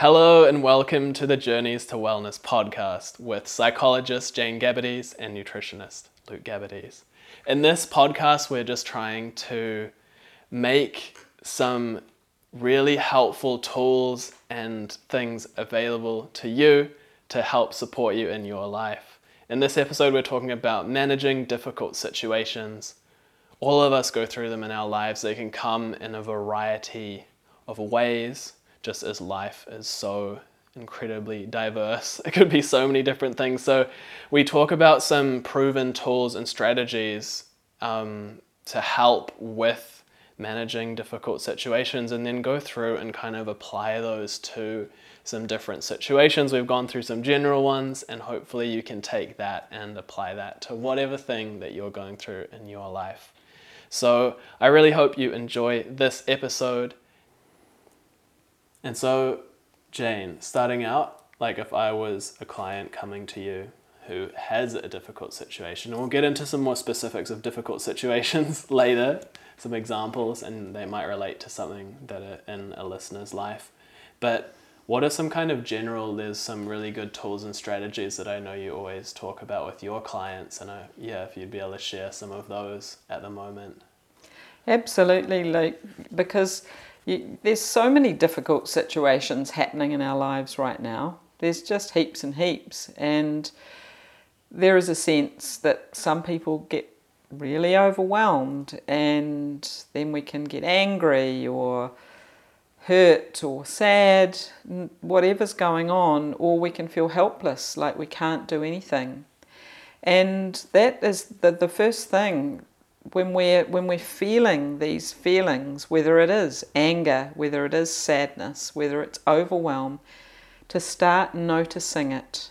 Hello and welcome to the Journeys to Wellness podcast with psychologist Jane Gabbardise and nutritionist Luke Gabbardise. In this podcast, we're just trying to make some really helpful tools and things available to you to help support you in your life. In this episode, we're talking about managing difficult situations. All of us go through them in our lives. They can come in a variety of ways just as life is so incredibly diverse. It could be so many different things. So, we talk about some proven tools and strategies um, to help with managing difficult situations and then go through and kind of apply those to some different situations. We've gone through some general ones, and hopefully, you can take that and apply that to whatever thing that you're going through in your life. So, I really hope you enjoy this episode. And so, Jane, starting out, like if I was a client coming to you who has a difficult situation, and we'll get into some more specifics of difficult situations later, some examples, and they might relate to something that are in a listener's life. But what are some kind of general, there's some really good tools and strategies that I know you always talk about with your clients, and I, yeah, if you'd be able to share some of those at the moment. Absolutely, Luke, because you, there's so many difficult situations happening in our lives right now. There's just heaps and heaps. And there is a sense that some people get really overwhelmed, and then we can get angry or hurt or sad, whatever's going on, or we can feel helpless, like we can't do anything. And that is the, the first thing when we're when we're feeling these feelings, whether it is anger, whether it is sadness, whether it's overwhelm, to start noticing it,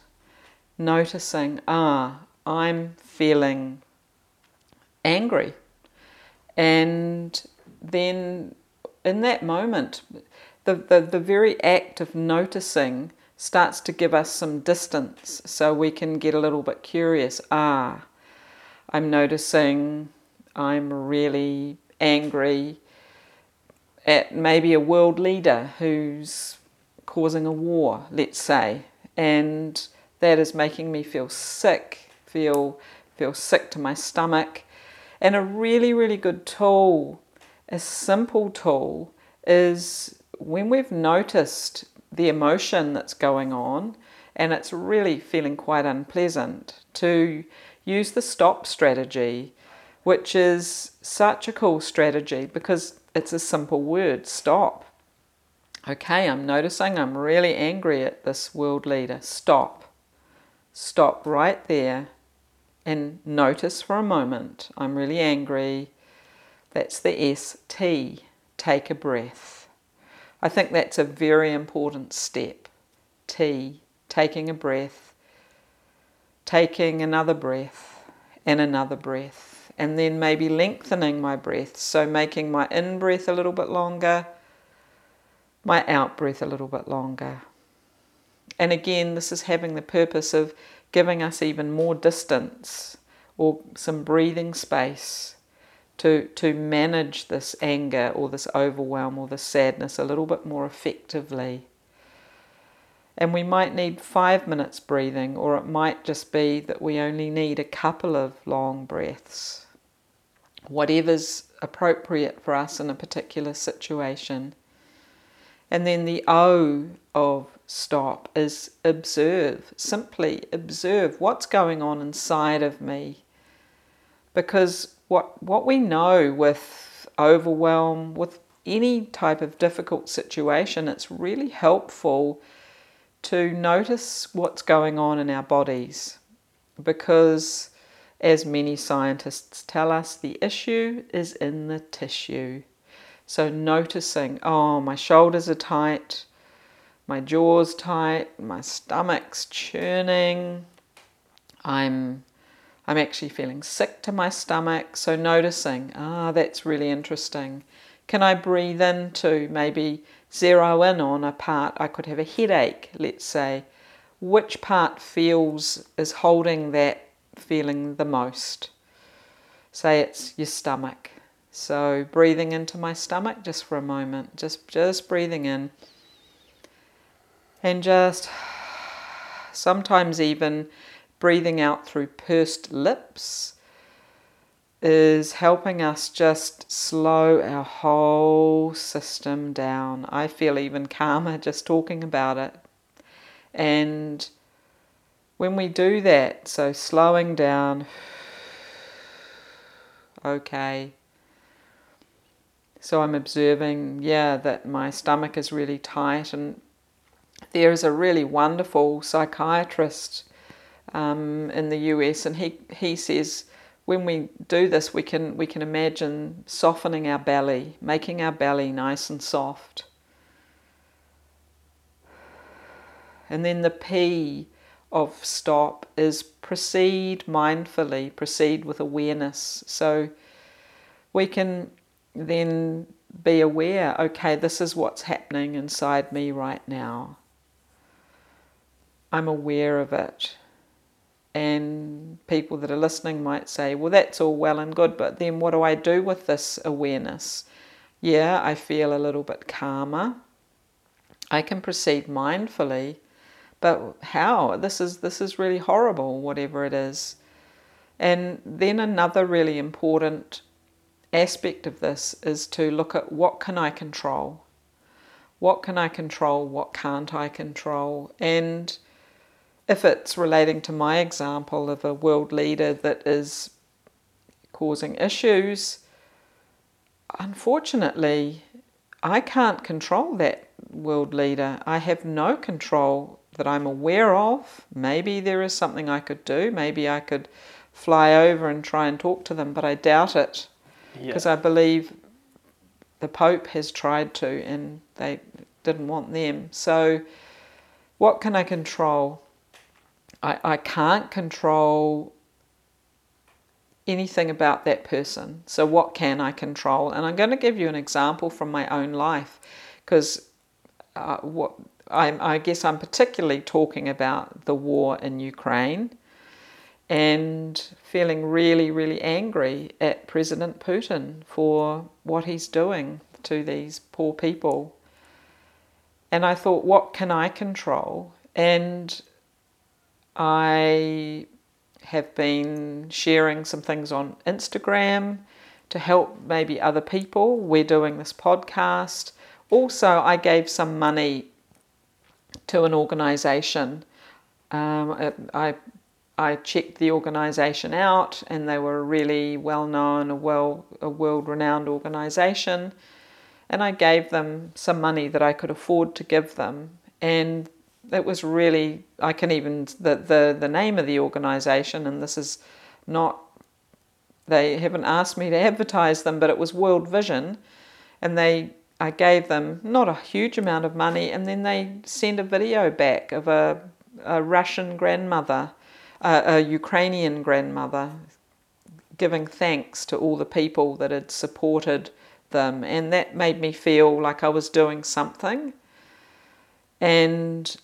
noticing, ah, I'm feeling angry, and then in that moment, the, the, the very act of noticing starts to give us some distance so we can get a little bit curious. Ah, I'm noticing I'm really angry at maybe a world leader who's causing a war, let's say, and that is making me feel sick, feel feel sick to my stomach. And a really, really good tool, a simple tool, is when we've noticed the emotion that's going on and it's really feeling quite unpleasant, to use the stop strategy which is such a cool strategy because it's a simple word stop. Okay, I'm noticing I'm really angry at this world leader. Stop. Stop right there and notice for a moment. I'm really angry. That's the S T. Take a breath. I think that's a very important step. T. Taking a breath. Taking another breath and another breath and then maybe lengthening my breath. So making my in breath a little bit longer, my out breath a little bit longer. And again, this is having the purpose of giving us even more distance or some breathing space to, to manage this anger or this overwhelm or this sadness a little bit more effectively. And we might need five minutes breathing, or it might just be that we only need a couple of long breaths whatever's appropriate for us in a particular situation. And then the O of stop is observe. Simply observe what's going on inside of me. Because what, what we know with overwhelm, with any type of difficult situation, it's really helpful to notice what's going on in our bodies. Because as many scientists tell us, the issue is in the tissue. So, noticing, oh, my shoulders are tight, my jaw's tight, my stomach's churning, I'm I'm actually feeling sick to my stomach. So noticing, ah, that's really interesting. Can I breathe in to maybe zero in on a part? I could have a headache, let's say. Which part feels is holding that feeling the most. Say it's your stomach. So breathing into my stomach just for a moment, just just breathing in. And just sometimes even breathing out through pursed lips is helping us just slow our whole system down. I feel even calmer just talking about it. And when we do that, so slowing down, okay. So I'm observing, yeah, that my stomach is really tight, and there is a really wonderful psychiatrist um, in the US, and he, he says when we do this, we can we can imagine softening our belly, making our belly nice and soft. And then the P of stop is proceed mindfully, proceed with awareness. So we can then be aware, okay, this is what's happening inside me right now. I'm aware of it and people that are listening might say, well, that's all well and good, but then what do I do with this awareness? Yeah, I feel a little bit calmer. I can proceed mindfully, but how? This is this is really horrible, whatever it is. And then another really important aspect of this is to look at what can I control? What can I control? What can't I control? And if it's relating to my example of a world leader that is causing issues, unfortunately, I can't control that world leader. I have no control that I'm aware of. Maybe there is something I could do. Maybe I could fly over and try and talk to them, but I doubt it because yeah. I believe the Pope has tried to and they didn't want them. So, what can I control? I, I can't control anything about that person. So, what can I control? And I'm going to give you an example from my own life because uh, what I, I guess I'm particularly talking about the war in Ukraine and feeling really, really angry at President Putin for what he's doing to these poor people. And I thought, what can I control? And I have been sharing some things on Instagram to help maybe other people. We're doing this podcast. Also, I gave some money to an organisation. Um, I I checked the organisation out, and they were a really well known, a well a world renowned organisation. And I gave them some money that I could afford to give them, and it was really I can even the the the name of the organisation, and this is not they haven't asked me to advertise them, but it was World Vision, and they I gave them not a huge amount of money, and then they sent a video back of a a Russian grandmother, a, a Ukrainian grandmother, giving thanks to all the people that had supported them, and that made me feel like I was doing something. And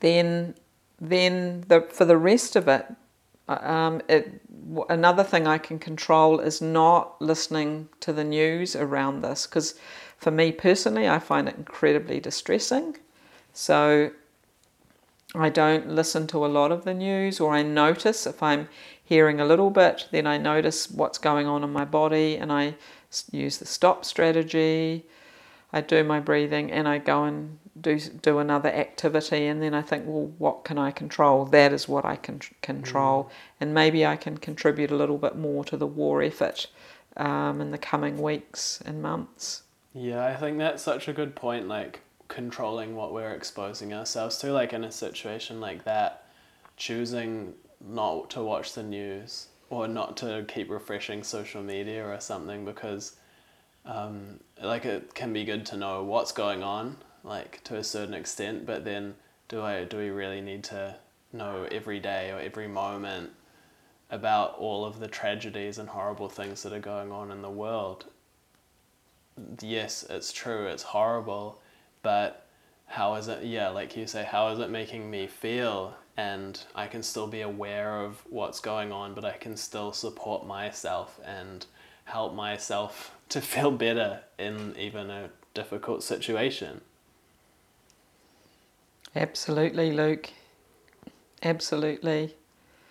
then then the, for the rest of it, um, it, another thing I can control is not listening to the news around this because for me personally, I find it incredibly distressing. So I don't listen to a lot of the news, or I notice if I'm hearing a little bit, then I notice what's going on in my body and I use the stop strategy. I do my breathing and I go and do do another activity and then I think well what can I control? That is what I can control. Mm. and maybe I can contribute a little bit more to the war effort um, in the coming weeks and months. Yeah I think that's such a good point like controlling what we're exposing ourselves to like in a situation like that choosing not to watch the news or not to keep refreshing social media or something because um, like it can be good to know what's going on like to a certain extent, but then do I do we really need to know every day or every moment about all of the tragedies and horrible things that are going on in the world? Yes, it's true, it's horrible, but how is it yeah, like you say, how is it making me feel? And I can still be aware of what's going on, but I can still support myself and help myself to feel better in even a difficult situation. Absolutely, Luke. Absolutely.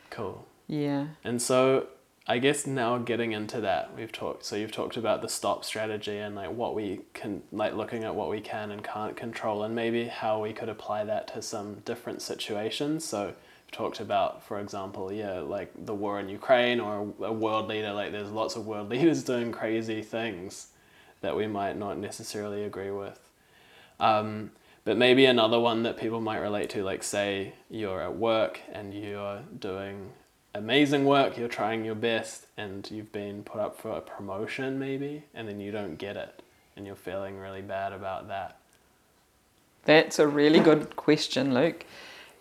Cool. Yeah. And so I guess now getting into that, we've talked. So you've talked about the stop strategy and like what we can, like looking at what we can and can't control, and maybe how we could apply that to some different situations. So we've talked about, for example, yeah, like the war in Ukraine or a world leader. Like there's lots of world leaders doing crazy things that we might not necessarily agree with. Um, but maybe another one that people might relate to, like say you're at work and you're doing amazing work, you're trying your best, and you've been put up for a promotion maybe, and then you don't get it, and you're feeling really bad about that? That's a really good question, Luke.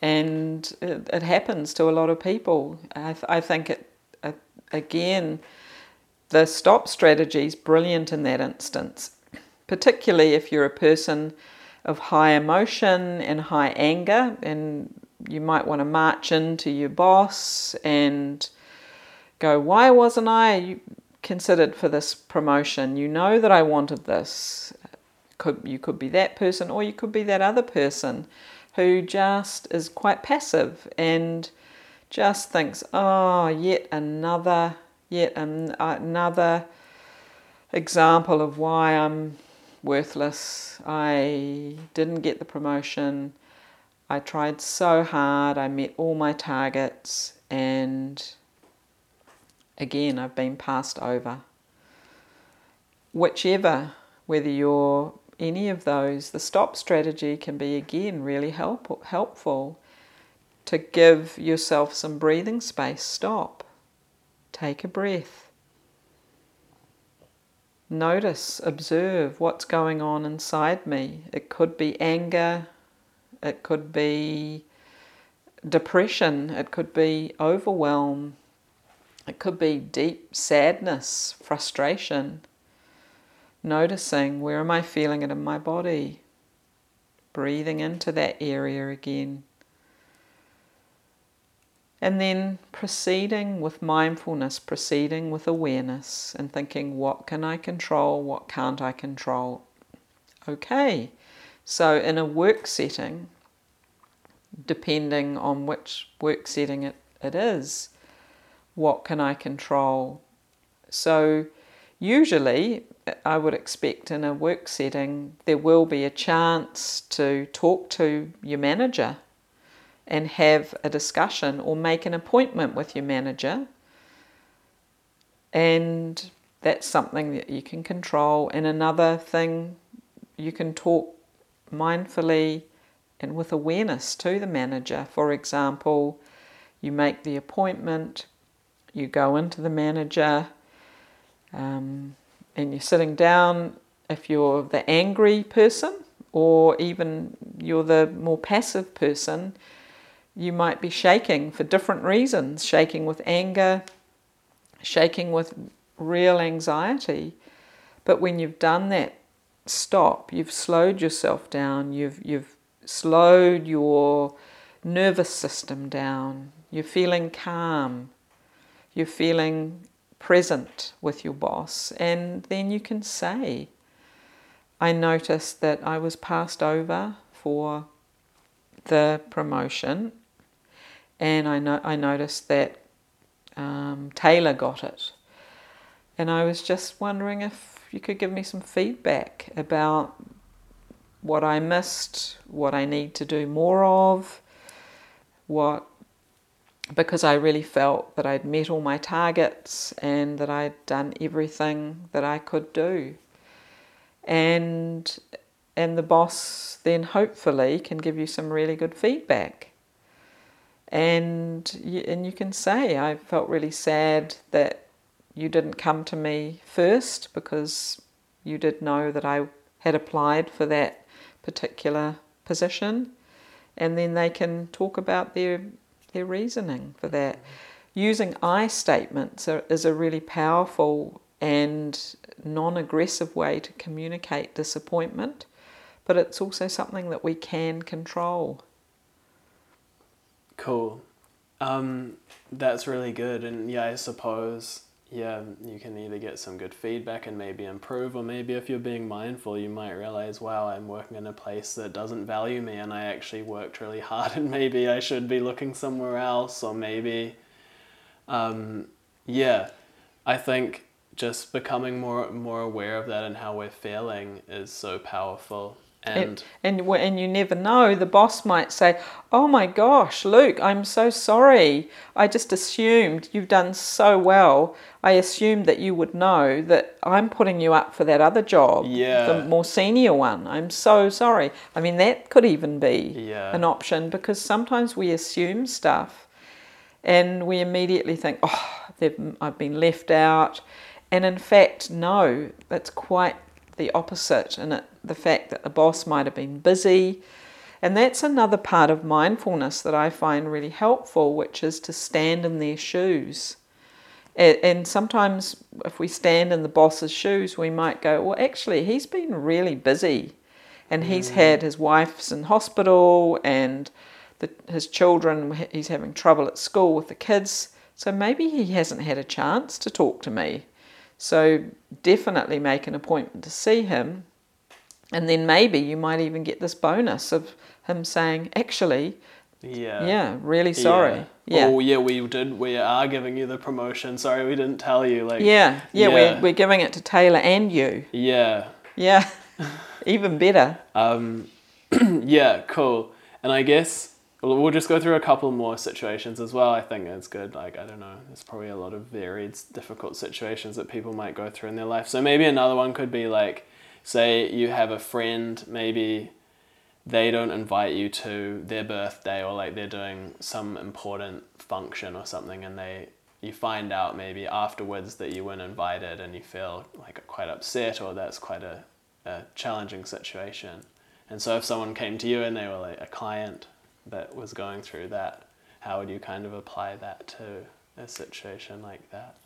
And it, it happens to a lot of people. I, th- I think it, uh, again, the stop strategy is brilliant in that instance, particularly if you're a person of high emotion and high anger, and you might want to march into your boss and go, Why wasn't I considered for this promotion? You know that I wanted this. Could, you could be that person, or you could be that other person who just is quite passive and just thinks, Oh, yet another, yet an, another example of why I'm worthless. I didn't get the promotion I tried so hard, I met all my targets, and again, I've been passed over. Whichever, whether you're any of those, the stop strategy can be again really help, helpful to give yourself some breathing space. Stop. Take a breath. Notice, observe what's going on inside me. It could be anger, it could be depression, it could be overwhelm, it could be deep sadness, frustration. Noticing where am I feeling it in my body? Breathing into that area again. And then proceeding with mindfulness, proceeding with awareness, and thinking, what can I control? What can't I control? Okay, so in a work setting, depending on which work setting it, it is, what can I control? So, usually, I would expect in a work setting there will be a chance to talk to your manager and have a discussion or make an appointment with your manager. And that's something that you can control. And another thing, you can talk mindfully and with awareness to the manager. For example, you make the appointment, you go into the manager, um, and you're sitting down. If you're the angry person, or even you're the more passive person, you might be shaking for different reasons shaking with anger, shaking with real anxiety. But when you've done that stop, you've slowed yourself down, you've, you've slowed your nervous system down. You're feeling calm. You're feeling present with your boss. And then you can say, I noticed that I was passed over for the promotion, and I, no- I noticed that um, Taylor got it. And I was just wondering if you could give me some feedback about what I missed, what I need to do more of, what because I really felt that I'd met all my targets and that I'd done everything that I could do. And and the boss then hopefully can give you some really good feedback. And you, and you can say I felt really sad that you didn't come to me first because you did know that I had applied for that particular position, and then they can talk about their their reasoning for that. Using I statements are, is a really powerful and non-aggressive way to communicate disappointment, but it's also something that we can control. Cool. Um, that's really good, and yeah, I suppose yeah, you can either get some good feedback and maybe improve, or maybe if you're being mindful, you might realize, wow, I'm working in a place that doesn't value me and I actually worked really hard and maybe I should be looking somewhere else, or maybe, um, yeah, I think just becoming more more aware of that and how we're feeling is so powerful and and and you never know. The boss might say, "Oh my gosh, Luke, I'm so sorry. I just assumed you've done so well. I assumed that you would know that I'm putting you up for that other job, yeah. the more senior one. I'm so sorry." I mean, that could even be yeah. an option because sometimes we assume stuff, and we immediately think, "Oh, I've been left out," and in fact, no, that's quite the opposite, and it the fact that the boss might have been busy. And that's another part of mindfulness that I find really helpful, which is to stand in their shoes. And sometimes, if we stand in the boss's shoes, we might go, Well, actually, he's been really busy. And he's mm. had his wife's in hospital, and the, his children, he's having trouble at school with the kids. So maybe he hasn't had a chance to talk to me. So definitely make an appointment to see him and then maybe you might even get this bonus of him saying, actually, yeah, yeah, really sorry. Yeah. yeah. Oh yeah, we did. We are giving you the promotion. Sorry, we didn't tell you. Like yeah, yeah, yeah. We're, we're giving it to Taylor and you. Yeah. Yeah. even better. Um, yeah, cool. And I guess we'll just go through a couple more situations as well. I think it's good. Like, I don't know, there's probably a lot of varied, difficult situations that people might go through in their life. So maybe another one could be like, say you have a friend, maybe they don't invite you to their birthday or like they're doing some important function or something and they you find out maybe afterwards that you weren't invited and you feel like quite upset or that's quite a, a challenging situation. And so if someone came to you and they were like a client that was going through that, how would you kind of apply that to a situation like that?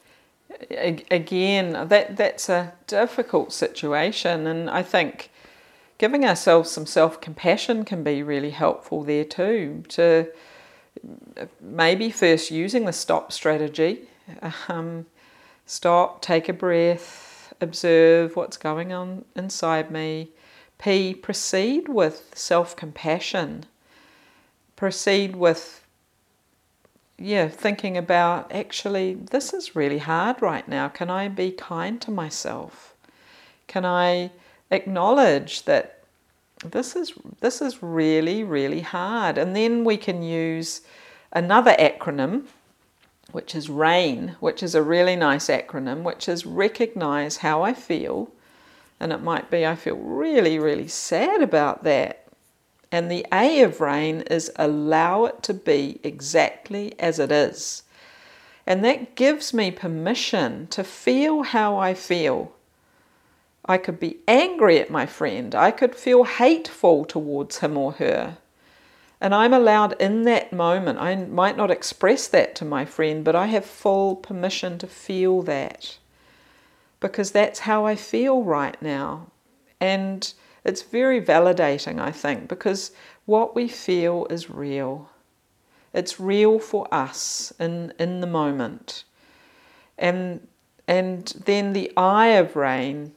again, that that's a difficult situation, and I think giving ourselves some self compassion can be really helpful there too. To maybe first using the stop strategy, um, stop, take a breath, observe what's going on inside me. P, proceed with self compassion. Proceed with yeah, thinking about actually, this is really hard right now. Can I be kind to myself? Can I acknowledge that this is this is really really hard? And then we can use another acronym, which is RAIN, which is a really nice acronym, which is recognize how I feel. And it might be I feel really, really sad about that. And the A of rain is allow it to be exactly as it is. And that gives me permission to feel how I feel. I could be angry at my friend. I could feel hateful towards him or her. And I'm allowed in that moment, I might not express that to my friend, but I have full permission to feel that. Because that's how I feel right now. And it's very validating, I think, because what we feel is real. It's real for us in, in the moment. And, and then the I of rain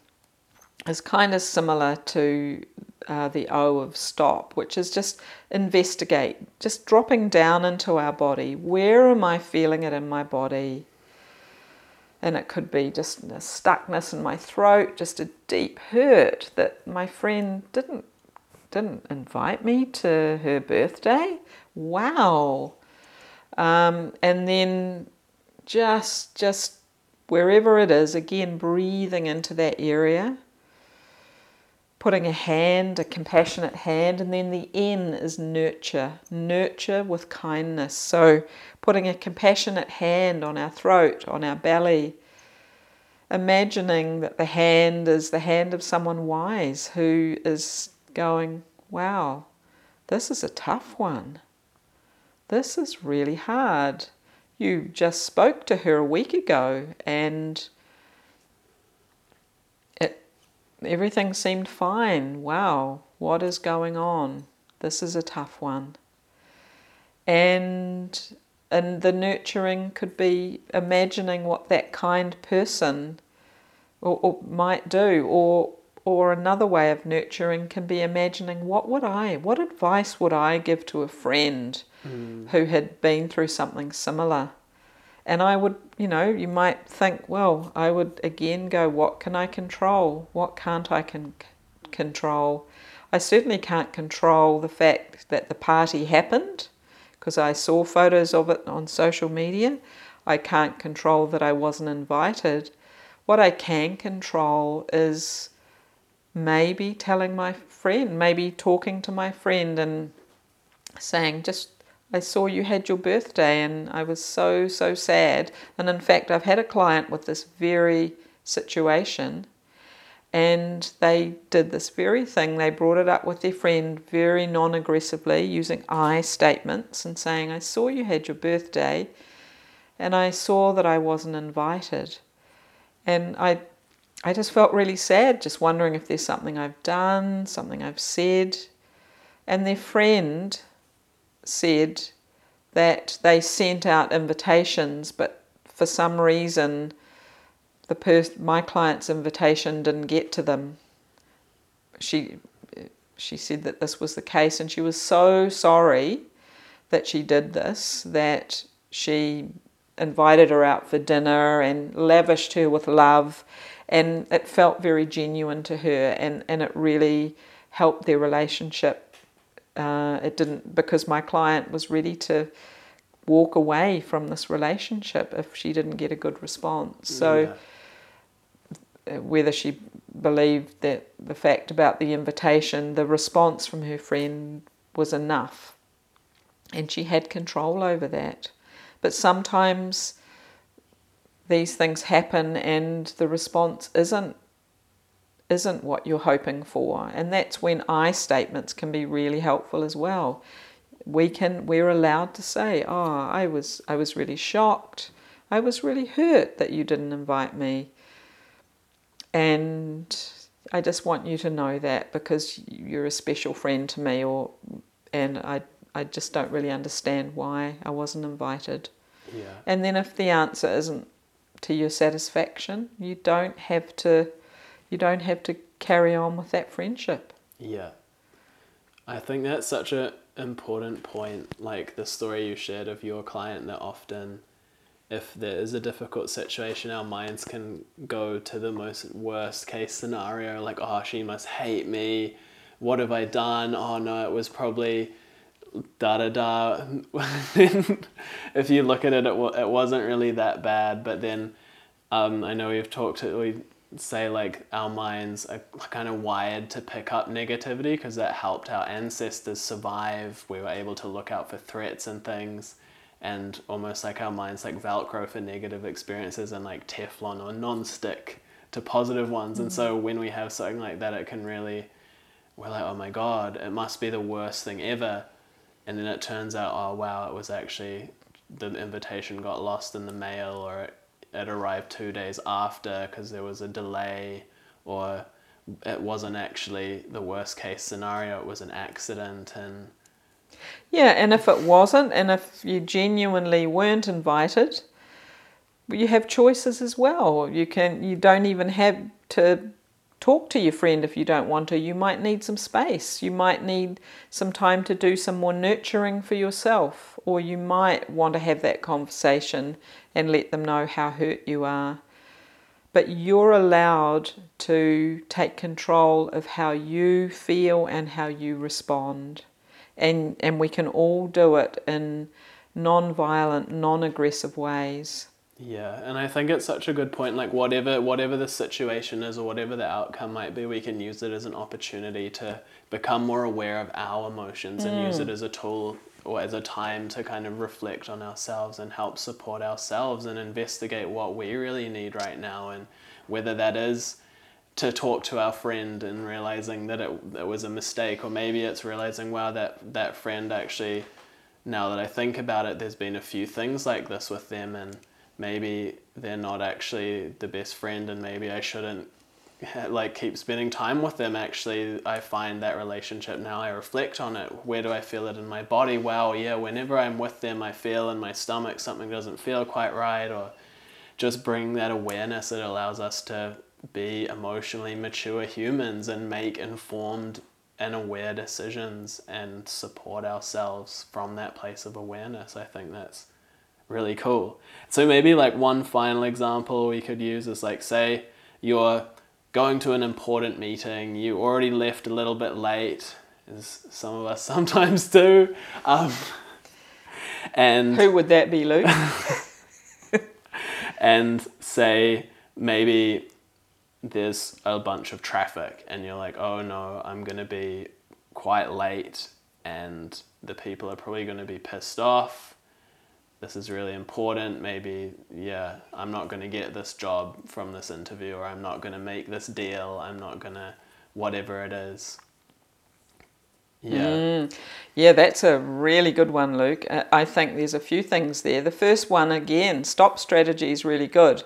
is kind of similar to uh, the O of stop, which is just investigate, just dropping down into our body. Where am I feeling it in my body? And it could be just a stuckness in my throat, just a deep hurt that my friend didn't didn't invite me to her birthday. Wow. Um, and then just just wherever it is, again breathing into that area, putting a hand, a compassionate hand, and then the N is nurture, nurture with kindness. So putting a compassionate hand on our throat, on our belly, imagining that the hand is the hand of someone wise who is going, wow, this is a tough one. This is really hard. You just spoke to her a week ago and it, everything seemed fine. Wow, what is going on? This is a tough one. And and the nurturing could be imagining what that kind person or, or might do, or or another way of nurturing can be imagining what would I, what advice would I give to a friend Mm. who had been through something similar. And I would, you know, you might think, well, I would again go, what can I control? What can't I can control? I certainly can't control the fact that the party happened because I saw photos of it on social media. I can't control that I wasn't invited. What I can control is maybe telling my friend, maybe talking to my friend and saying, just I saw you had your birthday and I was so, so sad. And in fact, I've had a client with this very situation and they did this very thing. They brought it up with their friend very non aggressively using I statements and saying, I saw you had your birthday and I saw that I wasn't invited. And I I just felt really sad, just wondering if there's something I've done, something I've said. And their friend said that they sent out invitations, but for some reason, the pers- my client's invitation didn't get to them. She she said that this was the case, and she was so sorry that she did this that she invited her out for dinner and lavished her with love and it felt very genuine to her and, and it really helped their relationship uh, it didn't because my client was ready to walk away from this relationship if she didn't get a good response. So Yeah. uh, whether she believed that the fact about the invitation the response from her friend was enough. And she had control over that. But sometimes these things happen and the response isn't isn't what you're hoping for. And that's when i statements can be really helpful as well. We can we're allowed to say oh i was i was really shocked. I was really hurt that you didn't invite me. And i just want you to know that because you're a special friend to me or and i i just don't really understand why i wasn't invited. Yeah. and then if the answer isn't to your satisfaction, you don't have to you don't have to carry on with that friendship. Yeah. I think that's such an important point, like the story you shared of your client that often if there is a difficult situation, our minds can go to the most worst case scenario, like, oh, she must hate me. What have I done? Oh no, it was probably da da da. if you look at it, it, wa- it wasn't really that bad. But then um, I know we've talked, we say like our minds are kind of wired to pick up negativity because that helped our ancestors survive. We were able to look out for threats and things. And almost like our minds like Velcro for negative experiences and like Teflon or non-stick to positive ones. And so mm-hmm. when we have something like that, it can really, we're like, oh my God, it must be the worst thing ever and then it turns out oh wow it was actually the invitation got lost in the mail or it, it arrived two days after because there was a delay or it wasn't actually the worst case scenario it was an accident and Yeah, and if it wasn't, and if you genuinely weren't invited, you have choices as well. You can you don't even have to talk to your friend if you don't want to. You might need some space. You might need some time to do some more nurturing for yourself, or you might want to have that conversation and let them know how hurt you are. But you're allowed to take control of how you feel and how you respond. And, and we can all do it in non violent, non aggressive ways. Yeah, and I think it's such a good point. Like whatever whatever the situation is or whatever the outcome might be, we can use it as an opportunity to become more aware of our emotions and use it mm. as a tool or as a time to kind of reflect on ourselves and help support ourselves and investigate what we really need right now and whether that is to talk to our friend and realizing that it, it was a mistake or maybe it's realizing wow that that friend actually now that I think about it there's been a few things like this with them and maybe they're not actually the best friend and maybe I shouldn't like keep spending time with them. Actually i find that relationship now i reflect on it. Where do i feel it in my body? Wow yeah whenever i'm with them i feel in my stomach something doesn't feel quite right or just bring that awareness it allows us to be emotionally mature humans and make informed and aware decisions and support ourselves from that place of awareness. I think that's really cool so maybe like one final example we could use is like say you're going to an important meeting, you already left a little bit late, as some of us sometimes do. Um, and who would that be, Luke? and say maybe there's a bunch of traffic, and you're like, oh no, I'm gonna be quite late, and the people are probably gonna be pissed off this is really important. Maybe, yeah, I'm not going to get this job from this interview, or I'm not going to make this deal. I'm not going to, whatever it is. Yeah. Mm, yeah, that's a really good one, Luke. I think there's a few things there. The first one, again, stop strategy is really good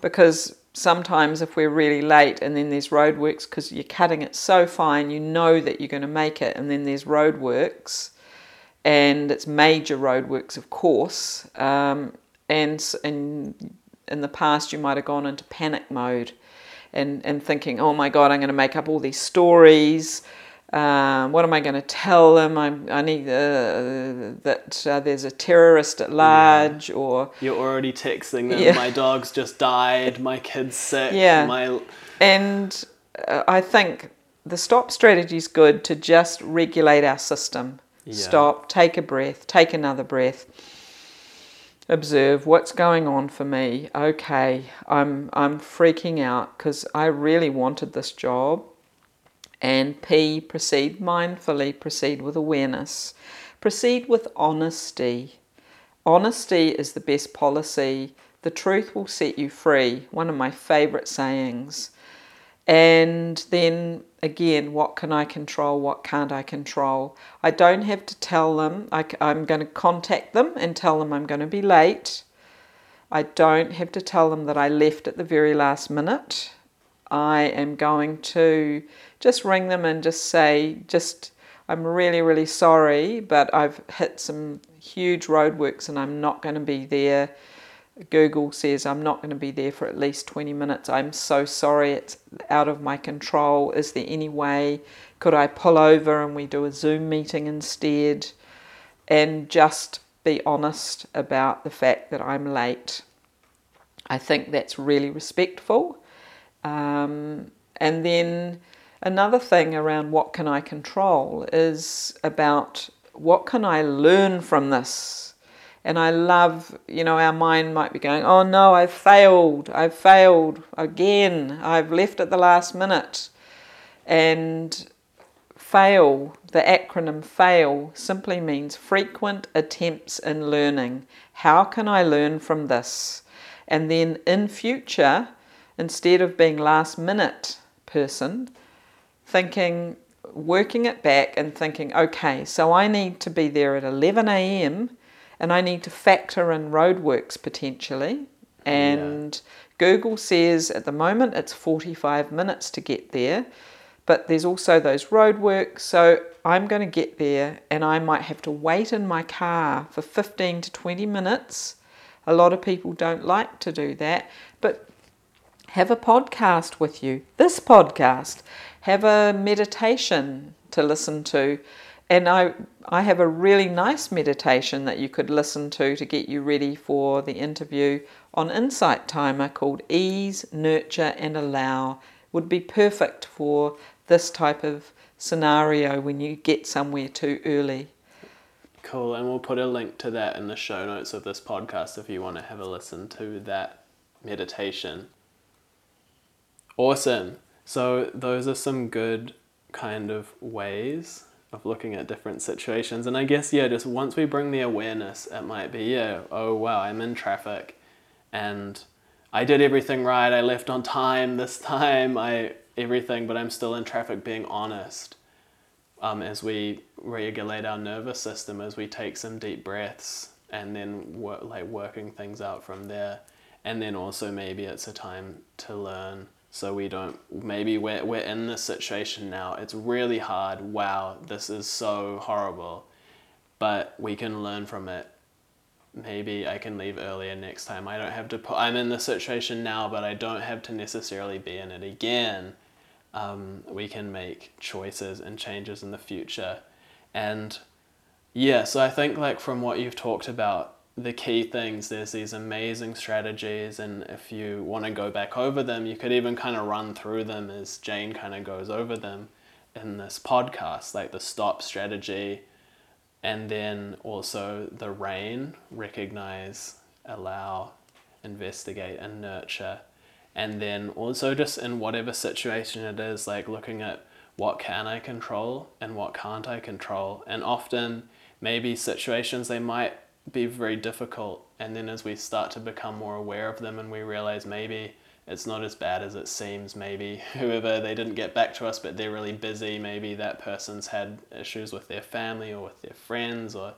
because sometimes if we're really late and then there's roadworks because you're cutting it so fine, you know that you're going to make it, and then there's roadworks and it's major roadworks, of course. Um, and in, in the past, you might have gone into panic mode and, and thinking, oh my God, I'm going to make up all these stories. Um, what am I going to tell them? I'm, i need uh, that uh, there's a terrorist at large, yeah. or you're already texting them. Yeah. My dog's just died. My kid's sick. Yeah, my and uh, I think the stop strategy is good to just regulate our system. Yeah. Stop, take a breath, take another breath. Observe what's going on for me. Okay, I'm I'm freaking out because I really wanted this job. And P, proceed mindfully, proceed with awareness. Proceed with honesty. Honesty is the best policy. The truth will set you free. One of my favorite sayings. And then again, what can I control? What can't I control? I don't have to tell them. I, am going to contact them and tell them I'm going to be late. I don't have to tell them that I left at the very last minute. I am going to just ring them and just say, just, I'm really, really sorry, but I've hit some huge roadworks and I'm not going to be there Google says I'm not going to be there for at least 20 minutes. I'm so sorry, it's out of my control. Is there any way? Could I pull over and we do a Zoom meeting instead? And just be honest about the fact that I'm late. I think that's really respectful. Um, and then another thing around what can I control is about what can I learn from this? And I love, you know, our mind might be going, oh no, I've failed, I've failed again, I've left at the last minute. And fail, the acronym FAIL, simply means frequent attempts in learning. How can I learn from this? And then in future, instead of being last minute person, thinking, working it back and thinking, okay, so I need to be there at 11 a.m and I need to factor in roadworks potentially. And yeah. Google says at the moment it's 45 minutes to get there, but there's also those roadworks. So I'm going to get there and I might have to wait in my car for 15 to 20 minutes. A lot of people don't like to do that, but have a podcast with you. This podcast, have a meditation to listen to and I I have a really nice meditation that you could listen to to get you ready for the interview on Insight Timer called Ease, Nurture and Allow. Would be perfect for this type of scenario when you get somewhere too early. Cool, and we'll put a link to that in the show notes of this podcast if you want to have a listen to that meditation. Awesome. So, those are some good kind of ways of looking at different situations. And I guess, yeah, just once we bring the awareness, it might be, yeah, oh wow, I'm in traffic and I did everything right. I left on time this time. I everything, but I'm still in traffic. Being honest, um, as we regulate our nervous system, as we take some deep breaths, and then like working things out from there. And then also maybe it's a time to learn so we don't maybe we're, we're in this situation now. It's really hard. Wow this is so horrible. But we can learn from it. Maybe i can leave earlier next time. I don't have to put i'm in this situation now but i don't have to necessarily be in it again. Um, we can make choices and changes in the future. And yeah so i think like from what you've talked about the key things. There's these amazing strategies, and if you want to go back over them, you could even kind of run through them as Jane kind of goes over them in this podcast, like the stop strategy, and then also the rain, recognize, allow, investigate, and nurture. And then also just in whatever situation it is, like looking at what can I control and what can't I control. And often, maybe situations they might be very difficult. And then as we start to become more aware of them and we realize maybe it's not as bad as it seems, maybe whoever they didn't get back to us, but they're really busy, maybe that person's had issues with their family or with their friends or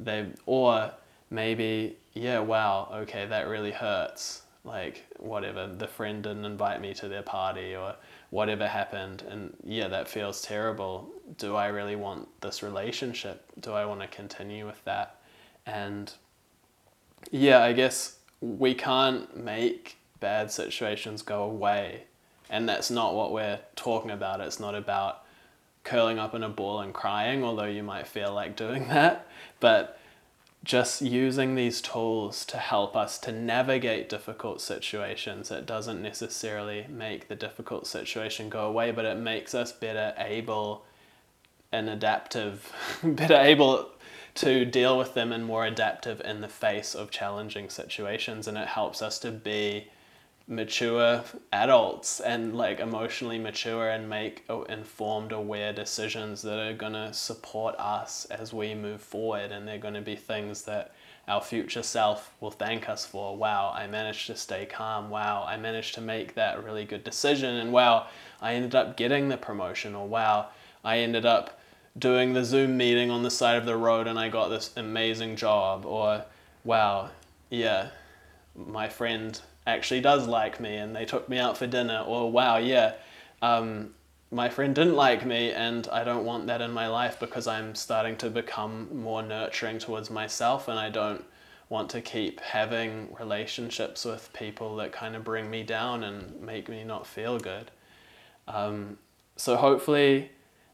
they or maybe yeah wow okay that really hurts. Like whatever the friend didn't invite me to their party or whatever happened. And yeah that feels terrible. Do i really want this relationship? Do i want to continue with that and yeah, I guess we can't make bad situations go away. And that's not what we're talking about. It's not about curling up in a ball and crying, although you might feel like doing that. But just using these tools to help us to navigate difficult situations. It doesn't necessarily make the difficult situation go away, but it makes us better able and adaptive, better able to deal with them and more adaptive in the face of challenging situations and it helps us to be mature adults and like emotionally mature and make uh, informed aware decisions that are going to support us as we move forward and they're going to be things that our future self will thank us for. Wow i managed to stay calm. Wow i managed to make that really good decision and wow i ended up getting the promotion or wow i ended up doing the Zoom meeting on the side of the road and I got this amazing job, or wow, yeah, my friend actually does like me and they took me out for dinner, or wow, yeah, um, my friend didn't like me and I don't want that in my life because I'm starting to become more nurturing towards myself and I don't want to keep having relationships with people that kind of bring me down and make me not feel good. Um, so hopefully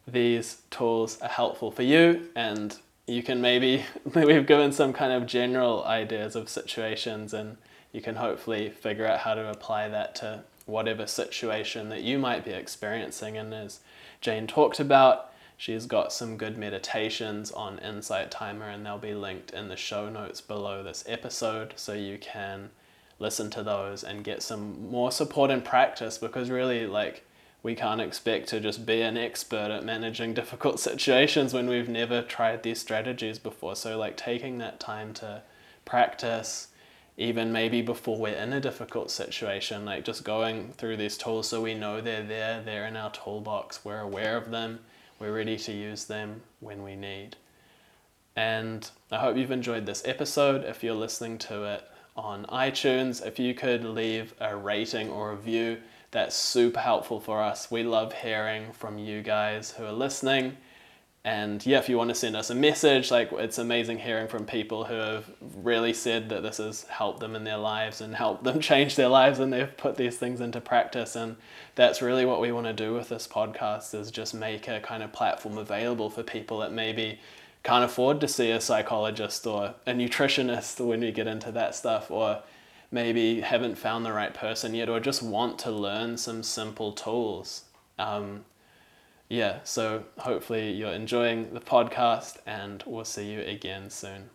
these tools are helpful for you and you can maybe we've given some kind of general ideas of situations and you can hopefully figure out how to apply that to whatever situation that you might be experiencing. And as jane talked about she's got some good meditations on insight timer and they'll be linked in the show notes below this episode so you can listen to those and get some more support and practice because really like we can't expect to just be an expert at managing difficult situations when we've never tried these strategies before. So, like, taking that time to practice, even maybe before we're in a difficult situation, like just going through these tools so we know they're there, they're in our toolbox, we're aware of them, we're ready to use them when we need. And I hope you've enjoyed this episode. If you're listening to it on iTunes, if you could leave a rating or a review, that's super helpful for us. We love hearing from you guys who are listening. And yeah, if you want to send us a message, like it's amazing hearing from people who have really said that this has helped them in their lives and helped them change their lives and they've put these things into practice. And that's really what we want to do with this podcast is just make a kind of platform available for people that maybe can't afford to see a psychologist or a nutritionist when we get into that stuff or maybe haven't found the right person yet or just want to learn some simple tools. Um, yeah, so hopefully you're enjoying the podcast and we'll see you again soon.